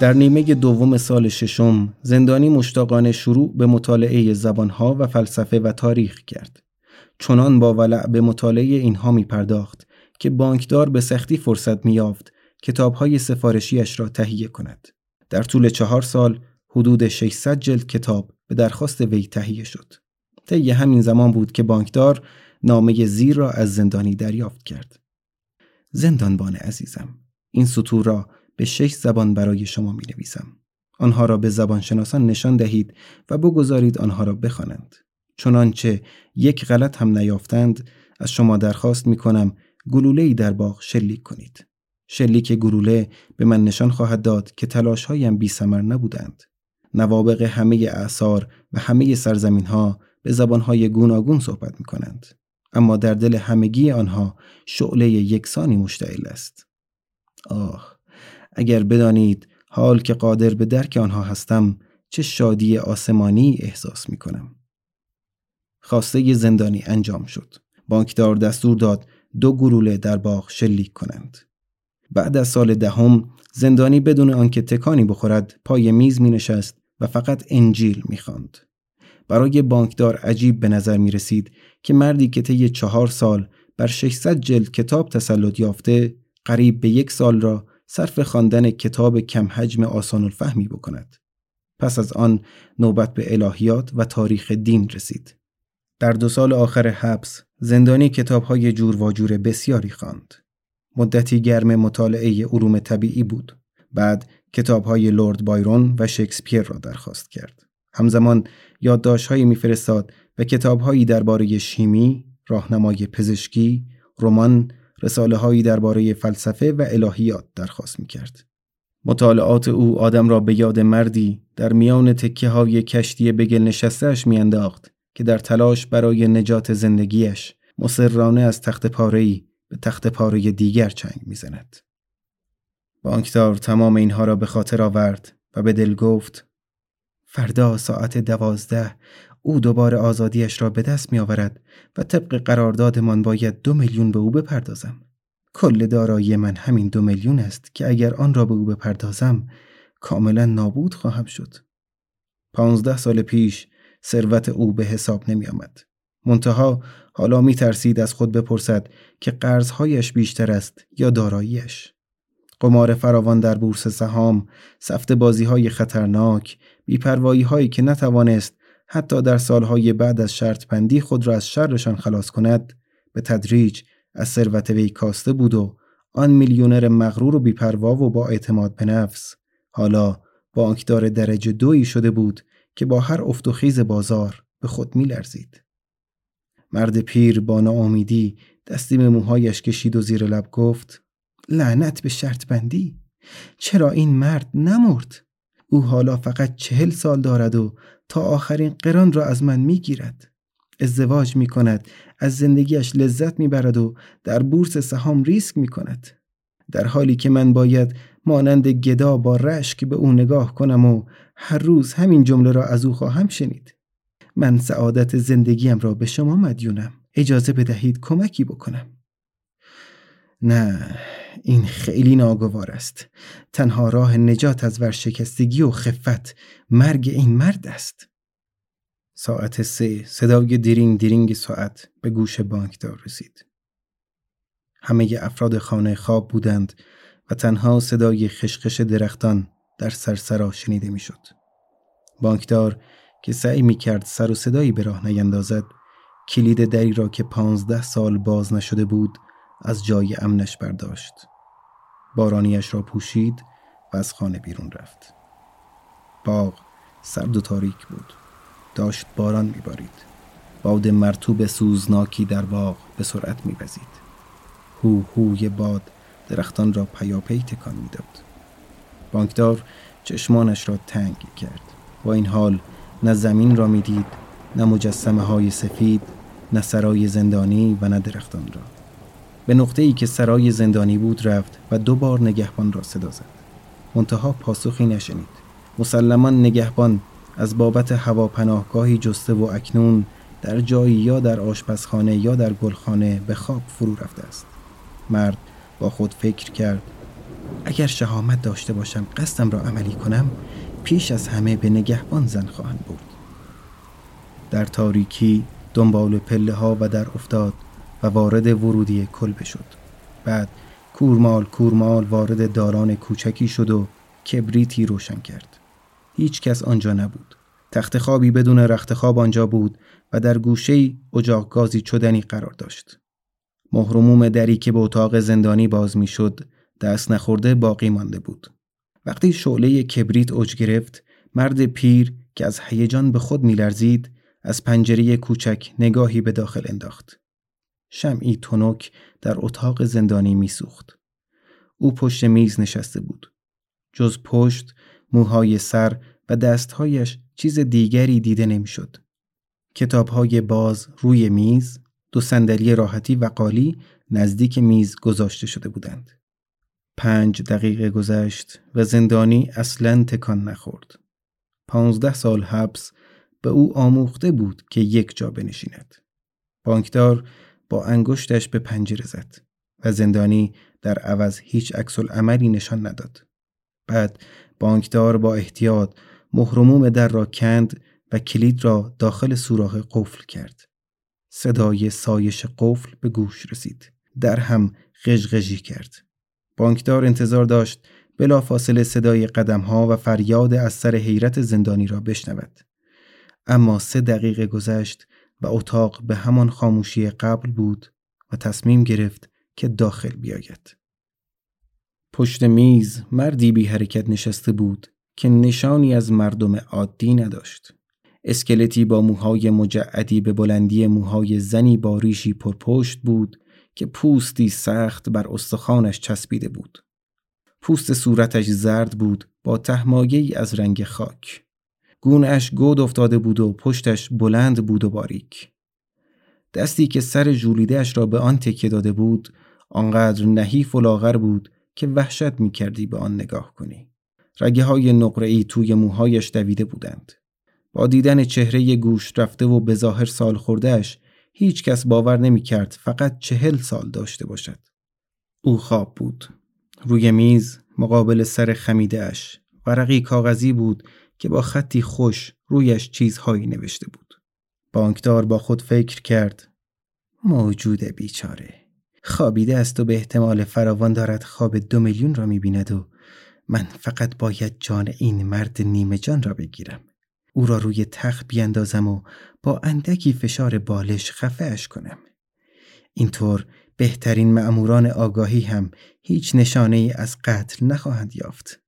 در نیمه دوم سال ششم زندانی مشتاقانه شروع به مطالعه زبانها و فلسفه و تاریخ کرد. چنان با ولع به مطالعه اینها می پرداخت که بانکدار به سختی فرصت می یافت کتابهای سفارشیش را تهیه کند. در طول چهار سال حدود 600 جلد کتاب به درخواست وی تهیه شد. طی همین زمان بود که بانکدار نامه زیر را از زندانی دریافت کرد. زندانبان عزیزم این سطور را به شش زبان برای شما می نویسم. آنها را به زبانشناسان نشان دهید و بگذارید آنها را بخوانند. چنانچه یک غلط هم نیافتند از شما درخواست می کنم گلوله در باغ شلیک کنید. شلیک گلوله به من نشان خواهد داد که تلاش هایم بی سمر نبودند. نوابق همه اعثار و همه سرزمین ها به زبان های گوناگون صحبت می کنند. اما در دل همگی آنها شعله یکسانی مشتعل است. آه اگر بدانید حال که قادر به درک آنها هستم چه شادی آسمانی احساس می کنم. خواسته زندانی انجام شد. بانکدار دستور داد دو گلوله در باغ شلیک کنند. بعد از سال دهم زندانی بدون آنکه تکانی بخورد پای میز می نشست و فقط انجیل می خواند. برای بانکدار عجیب به نظر می رسید که مردی که طی چهار سال بر 600 جلد کتاب تسلط یافته قریب به یک سال را صرف خواندن کتاب کم حجم آسان الفهمی بکند. پس از آن نوبت به الهیات و تاریخ دین رسید. در دو سال آخر حبس زندانی کتاب های جور و جور بسیاری خواند. مدتی گرم مطالعه علوم طبیعی بود. بعد کتاب های لورد بایرون و شکسپیر را درخواست کرد. همزمان یادداشتهایی میفرستاد و کتابهایی درباره شیمی، راهنمای پزشکی، رمان، رساله هایی درباره فلسفه و الهیات درخواست می کرد. مطالعات او آدم را به یاد مردی در میان تکه های کشتی بگل نشستهش میانداخت که در تلاش برای نجات زندگیش مسررانه از تخت پارهی به تخت پاره دیگر چنگ می‌زند. بانکدار تمام اینها را به خاطر آورد و به دل گفت فردا ساعت دوازده او دوباره آزادیش را به دست می آورد و طبق قراردادمان باید دو میلیون به او بپردازم. کل دارایی من همین دو میلیون است که اگر آن را به او بپردازم کاملا نابود خواهم شد. پانزده سال پیش ثروت او به حساب نمی آمد. منتها حالا می ترسید از خود بپرسد که قرضهایش بیشتر است یا داراییش. قمار فراوان در بورس سهام، سفت بازی های خطرناک، بیپروایی هایی که نتوانست حتی در سالهای بعد از شرط پندی خود را از شرشان خلاص کند به تدریج از ثروت وی کاسته بود و آن میلیونر مغرور و بیپروا و با اعتماد به نفس. حالا بانکدار درجه دویی شده بود که با هر افت و خیز بازار به خود میلرزید. مرد پیر با ناامیدی دستی به موهایش کشید و زیر لب گفت لعنت به شرط بندی! چرا این مرد نمرد؟ او حالا فقط چهل سال دارد و تا آخرین قران را از من می‌گیرد. ازدواج می کند از زندگیش لذت می برد و در بورس سهام ریسک می کند در حالی که من باید مانند گدا با رشک به او نگاه کنم و هر روز همین جمله را از او خواهم شنید. من سعادت زندگیم را به شما مدیونم. اجازه بدهید کمکی بکنم. نه این خیلی ناگوار است. تنها راه نجات از ورشکستگی و خفت مرگ این مرد است. ساعت سه صدای دیرینگ دیرینگ ساعت به گوش بانکدار رسید. همه افراد خانه خواب بودند و تنها صدای خشخش درختان در سرسرا شنیده می‌شد. بانکدار که سعی می کرد سر و صدایی به راه نیندازد کلید دری را که پانزده سال باز نشده بود از جای امنش برداشت. بارانیش را پوشید و از خانه بیرون رفت. باغ سرد و تاریک بود. داشت باران میبارید. باد مرتوب سوزناکی در باغ به سرعت میوزید. هو هوی باد درختان را پیاپی تکان می‌داد. بانکدار چشمانش را تنگ کرد. با این حال نه زمین را می‌دید نه مجسمه های سفید نه سرای زندانی و نه درختان را. به نقطه ای که سرای زندانی بود رفت و دو بار نگهبان را صدا زد. منتها پاسخی نشنید. مسلما نگهبان از بابت هواپناهگاهی جسته و اکنون در جایی یا در آشپزخانه یا در گلخانه به خواب فرو رفته است. مرد با خود فکر کرد اگر شهامت داشته باشم قصدم را عملی کنم پیش از همه به نگهبان زن خواهند بود در تاریکی دنبال پله ها و در افتاد. و وارد ورودی کلبه شد. بعد کورمال کورمال وارد داران کوچکی شد و کبریتی روشن کرد. هیچ کس آنجا نبود. تخت خوابی بدون رخت خواب آنجا بود و در گوشه اجاق گازی چدنی قرار داشت. محروموم دری که به اتاق زندانی باز می‌شد دست نخورده باقی مانده بود. وقتی شعله کبریت اوج گرفت مرد پیر که از هیجان به خود میلرزید از پنجره کوچک نگاهی به داخل انداخت. شمعی تنک در اتاق زندانی میسوخت او پشت میز نشسته بود جز پشت موهای سر و دستهایش چیز دیگری دیده نمی‌شد. کتابهای باز روی میز دو صندلی راحتی و قالی نزدیک میز گذاشته شده بودند. پنج دقیقه گذشت و زندانی اصلا تکان نخورد. پانزده سال حبس به او آموخته بود که یک جا بنشیند. بانکدار با انگشتش به پنجره زد و زندانی در عوض هیچ عکس عملی نشان نداد. بعد بانکدار با احتیاط مهرموم در را کند و کلید را داخل سوراخ قفل کرد. صدای سایش قفل به گوش رسید. در هم غژغژی کرد. بانکدار انتظار داشت بلا فاصله صدای قدم ها و فریاد از سر حیرت زندانی را بشنود. اما سه دقیقه گذشت و اتاق به همان خاموشی قبل بود و تصمیم گرفت که داخل بیاید. پشت میز مردی بی حرکت نشسته بود که نشانی از مردم عادی نداشت. اسکلتی با موهای مجعدی به بلندی موهای زنی با ریشی پرپشت بود که پوستی سخت بر استخوانش چسبیده بود. پوست صورتش زرد بود با تهمایه از رنگ خاک. گونش گود افتاده بود و پشتش بلند بود و باریک. دستی که سر جولیدهش را به آن تکیه داده بود آنقدر نحیف و لاغر بود که وحشت می کردی به آن نگاه کنی. رگه های نقره توی موهایش دویده بودند. با دیدن چهره گوش رفته و به ظاهر سال خوردهش هیچ کس باور نمی کرد فقط چهل سال داشته باشد. او خواب بود. روی میز مقابل سر خمیدهش ورقی کاغذی بود که با خطی خوش رویش چیزهایی نوشته بود. بانکدار با خود فکر کرد موجود بیچاره. خوابیده است و به احتمال فراوان دارد خواب دو میلیون را می‌بیند و من فقط باید جان این مرد نیمه جان را بگیرم. او را روی تخت بیاندازم و با اندکی فشار بالش خفهش کنم. اینطور بهترین معموران آگاهی هم هیچ نشانه ای از قتل نخواهند یافت.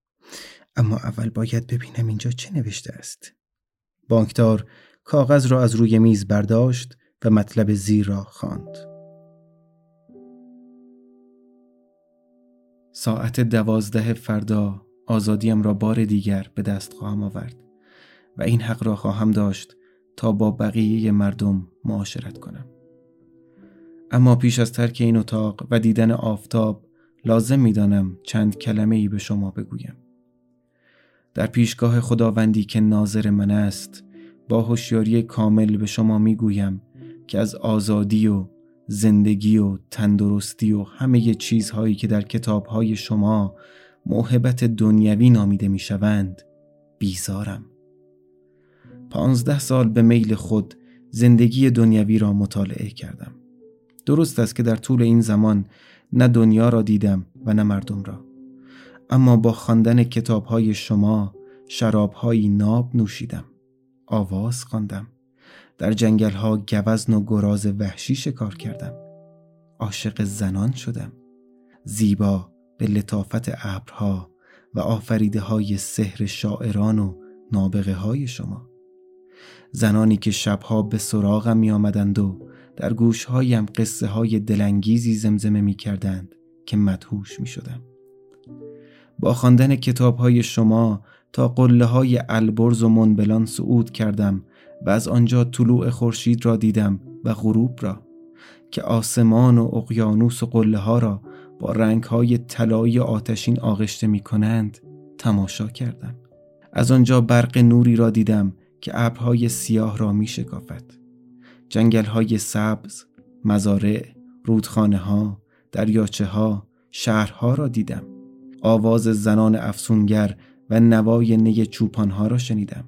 اما اول باید ببینم اینجا چه نوشته است بانکدار کاغذ را از روی میز برداشت و مطلب زیر را خواند. ساعت دوازده فردا آزادیم را بار دیگر به دست خواهم آورد و این حق را خواهم داشت تا با بقیه مردم معاشرت کنم. اما پیش از ترک این اتاق و دیدن آفتاب لازم می‌دانم چند کلمه ای به شما بگویم. در پیشگاه خداوندی که ناظر من است با هوشیاری کامل به شما می‌گویم که از آزادی و زندگی و تندرستی و همه چیزهایی که در کتابهای شما موهبت دنیوی نامیده می‌شوند بیزارم. پانزده سال به میل خود زندگی دنیوی را مطالعه کردم. درست است که در طول این زمان نه دنیا را دیدم و نه مردم را. اما با خواندن کتابهای شما شرابهایی ناب نوشیدم. آواز خواندم. در جنگل ها گوزن و گراز وحشی شکار کردم. عاشق زنان شدم. زیبا به لطافت ابرها و آفریده های سحر شاعران و نابغه های شما. زنانی که شبها به سراغم می آمدند و در گوشهایم قصه های دلانگیزی زمزمه می کردند که مدهوش می شدم. با خواندن کتاب های شما تا قله های البرز و منبلان صعود کردم و از آنجا طلوع خورشید را دیدم و غروب را که آسمان و اقیانوس و قله ها را با رنگ های طلایی آتشین آغشته می کنند تماشا کردم. از آنجا برق نوری را دیدم که ابرهای سیاه را می شکافت جنگل های سبز مزارع رودخانه ها دریاچه ها شهرها را دیدم. آواز زنان افسونگر و نوای نی چوپانها را شنیدم.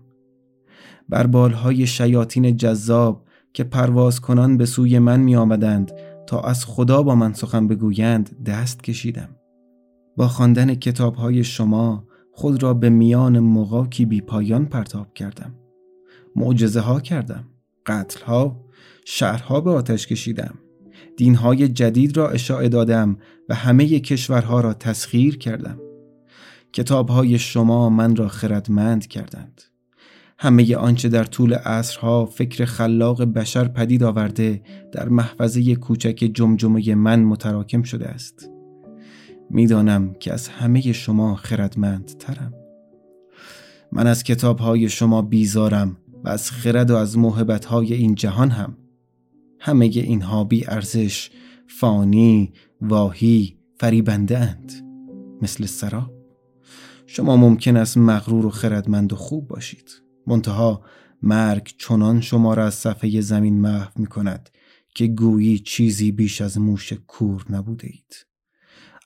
بر بالهای شیاطین جذاب که پرواز کنان به سوی من می آمدند تا از خدا با من سخن بگویند دست کشیدم. با خواندن کتابهای شما خود را به میان مقاکی بی پایان پرتاب کردم. معجزه ها کردم. قتل ها شهرها به آتش کشیدم. دینهای جدید را اشاعه دادم و همه کشورها را تسخیر کردم. کتابهای شما من را خردمند کردند. همه آنچه در طول عصرها فکر خلاق بشر پدید آورده در محفظه کوچک جمجمه من متراکم شده است. می‌دانم که از همه شما خردمند ترم من از کتابهای شما بیزارم و از خرد و از محبتهای این جهان هم. همه اینها بی ارزش فانی واهی فریبنده اند. مثل سراب شما ممکن است مغرور و خردمند و خوب باشید. منتها مرگ چنان شما را از صفحه زمین محو می کند که گویی چیزی بیش از موش کور نبوده اید.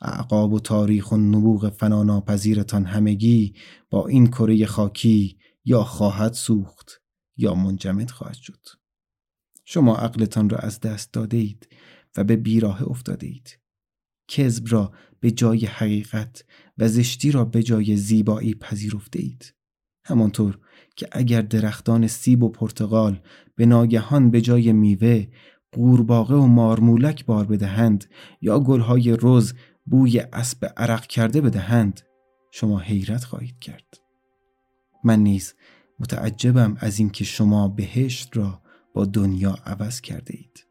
اعقاب و تاریخ و نبوغ فناناپذیرتان همگی با این کره خاکی یا خواهد سوخت یا منجمد خواهد شد. شما عقلتان را از دست داده اید و به بیراه افتاده اید کذب را به جای حقیقت و زشتی را به جای زیبایی پذیرفته اید همانطور که اگر درختان سیب و پرتغال به ناگهان به جای میوه قورباغه و مارمولک بار بدهند یا گلهای رز بوی اسب عرق کرده بدهند شما حیرت خواهید کرد. من نیز متعجبم از اینکه شما بهشت را دنیا عوض کرده اید.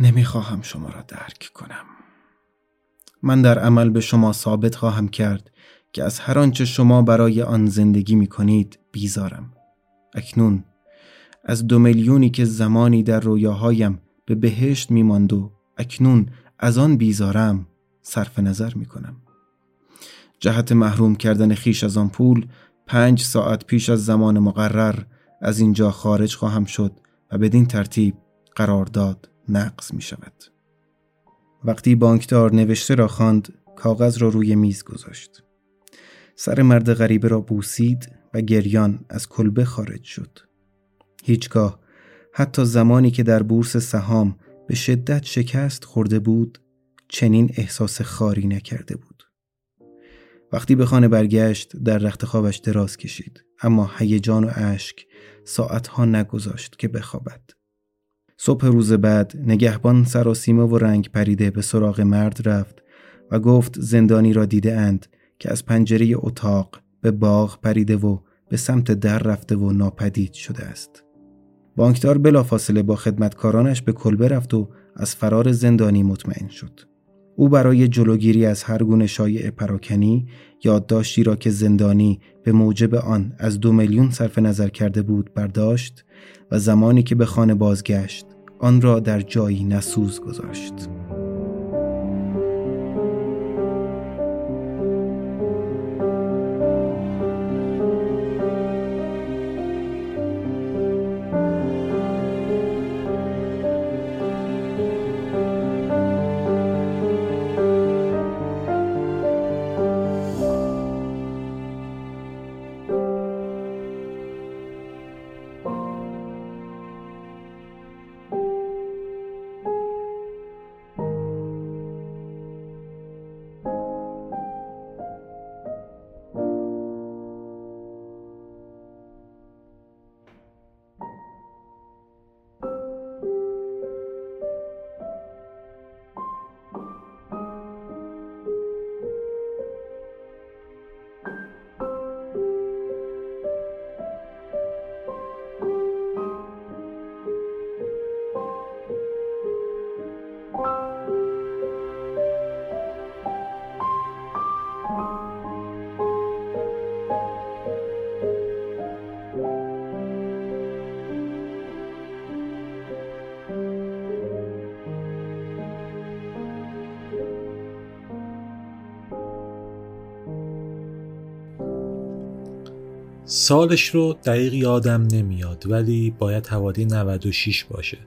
نمی‌خواهم شما را درک کنم. من در عمل به شما ثابت خواهم کرد که از هر آنچه شما برای آن زندگی می کنید بیزارم. اکنون از دو میلیونی که زمانی در رویاهایم به بهشت می ماند و اکنون از آن بیزارم صرف نظر می کنم جهت محروم کردن خیش از آن پول پنج ساعت پیش از زمان مقرر از اینجا خارج خواهم شد و بدین ترتیب قرارداد نقض می شود. وقتی بانکدار نوشته را خواند کاغذ را روی میز گذاشت. سر مرد غریبه را بوسید و گریان از کلبه خارج شد. هیچگاه حتی زمانی که در بورس سهام به شدت شکست خورده بود چنین احساس خاری نکرده بود. وقتی به خانه برگشت در رخت خوابش دراز کشید اما هیجان و اشک ساعتها نگذاشت که بخوابد. صبح روز بعد نگهبان سراسیمه و رنگ پریده به سراغ مرد رفت و گفت زندانی را دیده اند که از پنجره اتاق به باغ پریده و به سمت در رفته و ناپدید شده است. بانکدار بلافاصله با خدمتکارانش به کلبه رفت و از فرار زندانی مطمئن شد. او برای جلوگیری از هر گونه شایع پراکنی یادداشتی را که زندانی به موجب آن از دو میلیون صرف نظر کرده بود برداشت و زمانی که به خانه بازگشت آن را در جایی نسوز گذاشت. سالش رو دقیق یادم نمیاد ولی باید حوالی 96 باشه.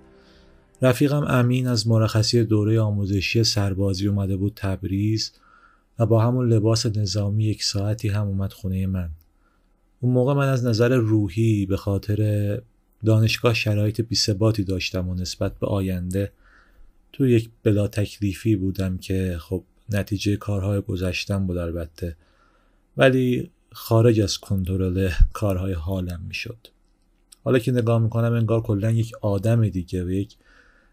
رفیقم امین از مرخصی دوره آموزشی سربازی اومده بود تبریز و با همون لباس نظامی یک ساعتی هم اومد خونه من. اون موقع من از نظر روحی به خاطر دانشگاه شرایط بیثباتی داشتم و نسبت به آینده تو یک بلا تکلیفی بودم که خب نتیجه کارهای گذشتم بود البته. ولی خارج از کنترل کارهای حالم می‌شد. حالا که نگاه می‌کنم انگار کلا یک آدم دیگه و یک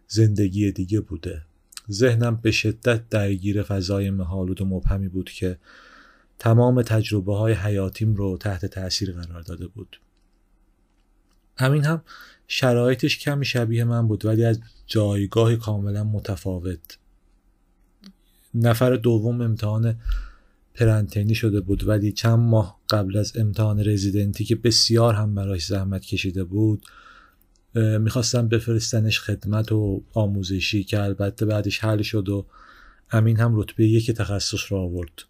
زندگی دیگه بوده. ذهنم به شدت درگیر فضای مهالود و مبهمی بود که تمام تجربه های حیاتیم رو تحت تاثیر قرار داده بود. همین هم شرایطش کمی شبیه من بود ولی از جایگاه کاملا متفاوت. نفر دوم امتحان پرنتینی شده بود ولی چند ماه قبل از امتحان رزیدنتی که بسیار هم براش زحمت کشیده بود می‌خواستم بفرستنش خدمت و آموزشی که البته بعدش حل شد و امین هم رتبه یک تخصص را آورد.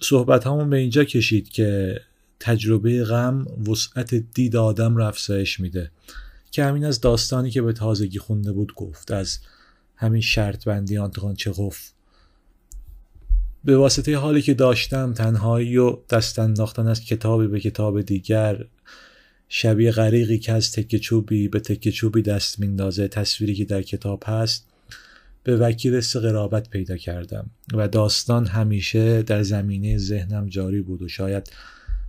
صحبت همون به اینجا کشید که تجربه غم وسعت دید آدم رو افزایش میده. که همین از داستانی که به تازگی خونده بود گفت از همین شرط بندی آنتوان چخوف به واسطه حالی که داشتم تنهایی و دست انداختن از کتابی به کتاب دیگر شبیه غریقی که از تکه چوبی به تکه چوبی دست میندازه تصویری که در کتاب هست به وکیل قرابت پیدا کردم و داستان همیشه در زمینه ذهنم جاری بود و شاید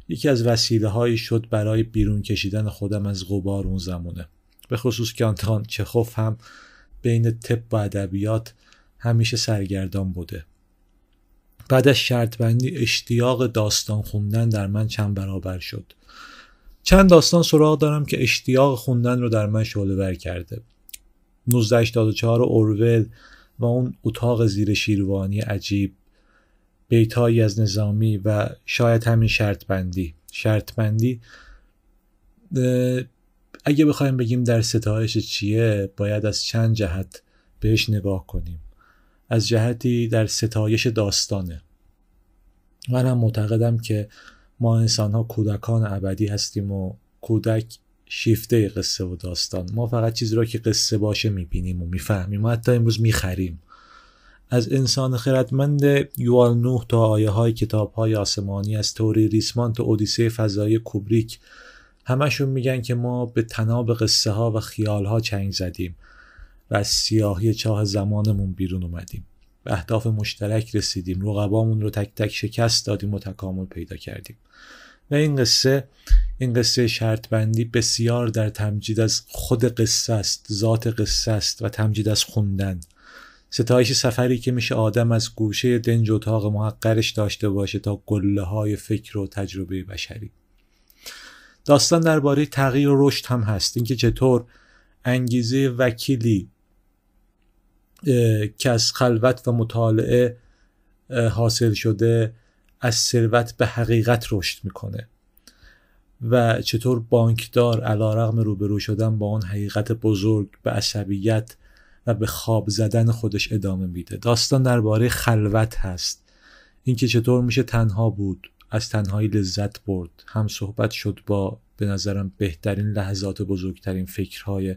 یکی از وسیله هایی شد برای بیرون کشیدن خودم از غبار اون زمونه. به خصوص که آنتان چخوف هم بین طب و ادبیات همیشه سرگردان بوده. بعد از شرط بندی اشتیاق داستان خوندن در من چند برابر شد. چند داستان سراغ دارم که اشتیاق خوندن رو در من شعله ور کرده. 1984 اورول و اون اتاق زیر شیروانی عجیب. بیتایی از نظامی و شاید همین شرط بندی شرط بندی اگه بخوایم بگیم در ستایش چیه باید از چند جهت بهش نگاه کنیم. از جهتی در ستایش داستانه. منم معتقدم که ما انسان ها کودکان ابدی هستیم و کودک شیفته قصه و داستان. ما فقط چیزی را که قصه باشه می‌بینیم و می‌فهمیم و حتی امروز می‌خریم. از انسان خردمند یوال نوح تا آیه های کتاب های آسمانی از توری ریسمان تا اودیسه فضایی کوبریک همشون میگن که ما به تناب قصه ها و خیال ها چنگ زدیم. و از سیاهی چاه زمانمون بیرون اومدیم. به اهداف مشترک رسیدیم. رقبامون رو تک تک شکست دادیم و تکامل پیدا کردیم. و این قصه این قصه شرط بندی بسیار در تمجید از خود قصه است ذات قصه است و تمجید از خوندن. ستایش سفری که میشه آدم از گوشه دنج اتاق محقرش داشته باشه تا گله های فکر و تجربه بشری. داستان درباره تغییر و رشد هم هست. اینکه چطور انگیزه وکیلی که از خلوت و مطالعه حاصل شده از ثروت به حقیقت رشد می‌کنه. و چطور بانکدار علا رغم روبرو شدن با آن حقیقت بزرگ به عصبیت و به خواب زدن خودش ادامه میده. داستان درباره خلوت هست. اینکه چطور میشه تنها بود از تنهایی لذت برد. هم صحبت شد با به نظرم بهترین لحظات بزرگترین فکرهای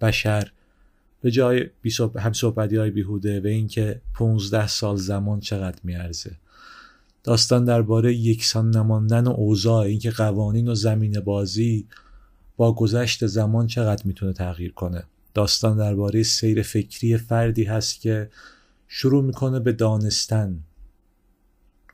بشر به جای هم صحبتی های بیهوده و اینکه 15 سال زمان چقدر میارزه. داستان درباره یکسان نماندن و اوضاع اینکه قوانین و زمین بازی با گذشت زمان چقدر می‌تونه تغییر کنه. داستان درباره سیر فکری فردی هست که شروع می‌کنه به دانستن.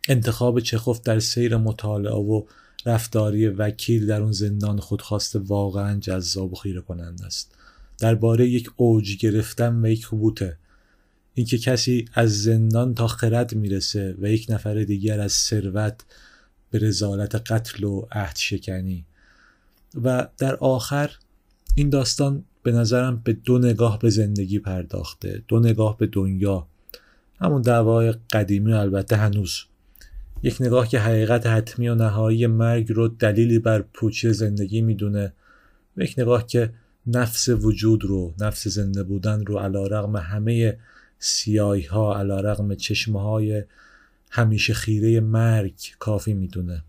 انتخاب چخوف در سیر مطالعه و رفتاری وکیل در اون زندان خودخواست واقعا جذاب و خیره کننده است. درباره یک اوج گرفتن و یک بوته اینکه کسی از زندان تا خرد می‌رسه و یک نفر دیگر از ثروت به رزالت قتل و عهد شکنی. و در آخر این داستان به نظرم به دو نگاه به زندگی پرداخته دو نگاه به دنیا. همون دعوای قدیمی البته هنوز. یک نگاه که حقیقت حتمی و نهایی مرگ رو دلیلی بر پوچی زندگی می‌دونه و یک نگاه که نفس وجود رو نفس زنده بودن رو علا رغم همه سیایی ها علا رغم چشمه های همیشه خیره مرگ کافی می‌دونه.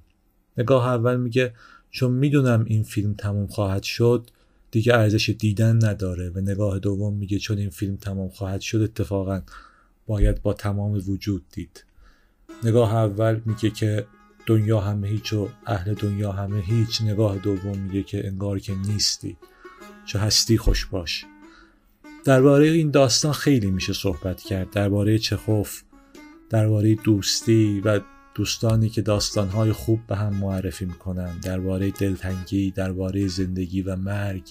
نگاه اول میگه چون می‌دونم این فیلم تموم خواهد شد دیگه ارزش دیدن نداره. و نگاه دوم میگه چون این فیلم تمام خواهد شد اتفاقا باید با تمام وجود دید. نگاه اول میگه که دنیا همه هیچ و اهل دنیا همه هیچ. نگاه دوم میگه که انگار که نیستی. چه هستی خوش باش. درباره این داستان خیلی میشه صحبت کرد. درباره چخوف درباره دوستی و دوستانی که داستانهای خوب به هم معرفی می‌کنن. درباره دلتنگی درباره زندگی و مرگ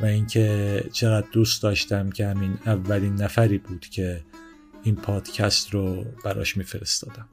و اینکه چقدر دوست داشتم که همین اولین نفری بود که این پادکست رو براش میفرستادم.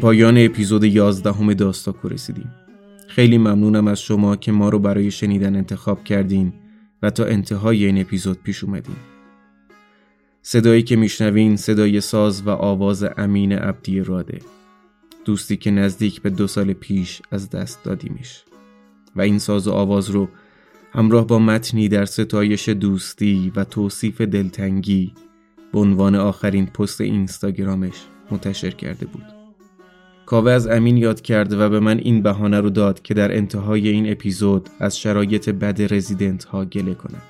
پایان اپیزود 11 همه داستاکو رسیدیم. خیلی ممنونم از شما که ما رو برای شنیدن انتخاب کردین و تا انتهای این اپیزود پیش اومدین. صدایی که میشنوین صدای ساز و آواز امین عبدی راده. دوستی که نزدیک به دو سال پیش از دست دادیمش. و این ساز و آواز رو همراه با متنی در ستایش دوستی و توصیف دلتنگی به عنوان آخرین پست اینستاگرامش منتشر کرده بود. کاوه از امین یاد کرد و به من این بهانه رو داد که در انتهای این اپیزود از شرایط بد رزیدنت ها گله کنم.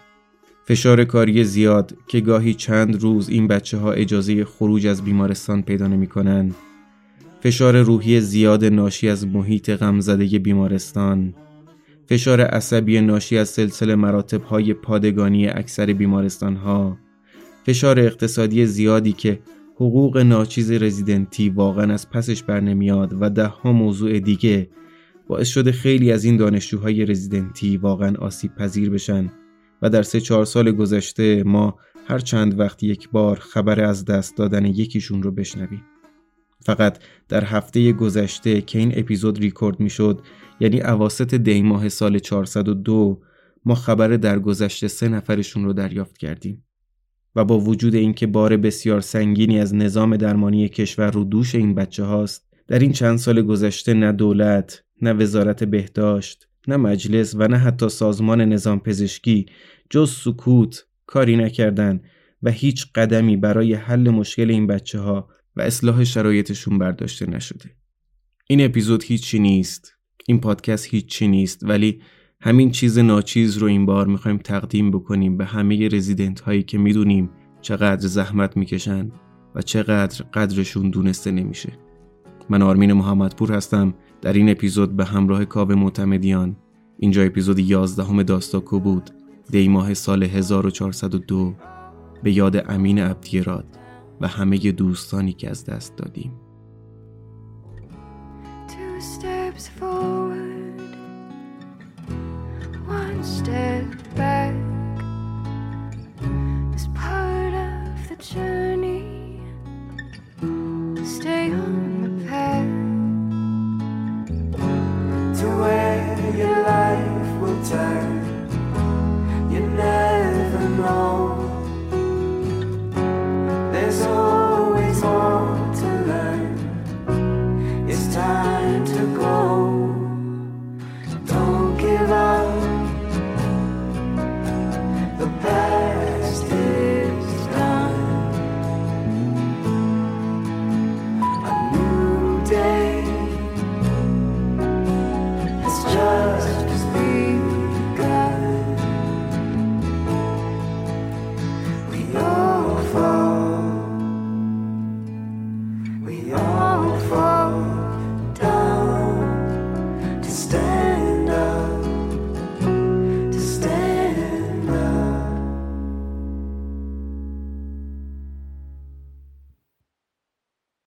فشار کاری زیاد که گاهی چند روز این بچه ها اجازه خروج از بیمارستان پیدا نمی کنن. فشار روحی زیاد ناشی از محیط غمزده بیمارستان فشار عصبی ناشی از سلسله مراتب های پادگانی اکثر بیمارستان ها فشار اقتصادی زیادی که حقوق ناچیز رزیدنتی واقعا از پسش بر نمیاد و ده ها موضوع دیگه باعث شده خیلی از این دانشجوهای رزیدنتی واقعا آسیب پذیر بشن و در سه چهار سال گذشته ما هر چند وقت یک بار خبر از دست دادن یکیشون رو بشنویم. فقط در هفته گذشته که این اپیزود ریکورد می‌شد یعنی اواسط دی ماه سال 402 ما خبر در گذشته سه نفرشون رو دریافت کردیم. و با وجود اینکه بار بسیار سنگینی از نظام درمانی کشور رو دوش این بچه هاست در این چند سال گذشته نه دولت نه وزارت بهداشت نه مجلس و نه حتی سازمان نظام پزشکی جز سکوت کاری نکردن و هیچ قدمی برای حل مشکل این بچه ها و اصلاح شرایطشون برداشته نشده. این اپیزود هیچی نیست این پادکست هیچی نیست ولی همین چیز ناچیز رو این بار می‌خوایم تقدیم بکنیم به همه رزیدنت هایی که می‌دونیم چقدر زحمت می‌کشن و چقدر قدرشون دونسته نمیشه. من آرمین محمدپور هستم. در این اپیزود به همراه کاوه معتمدیان. اینجا اپیزود 11 همه داستاکو بود. دی ماه سال 1402 به یاد امین عبدیراد و همه دوستانی که از دست دادیم. step back part of the journey. Stay on.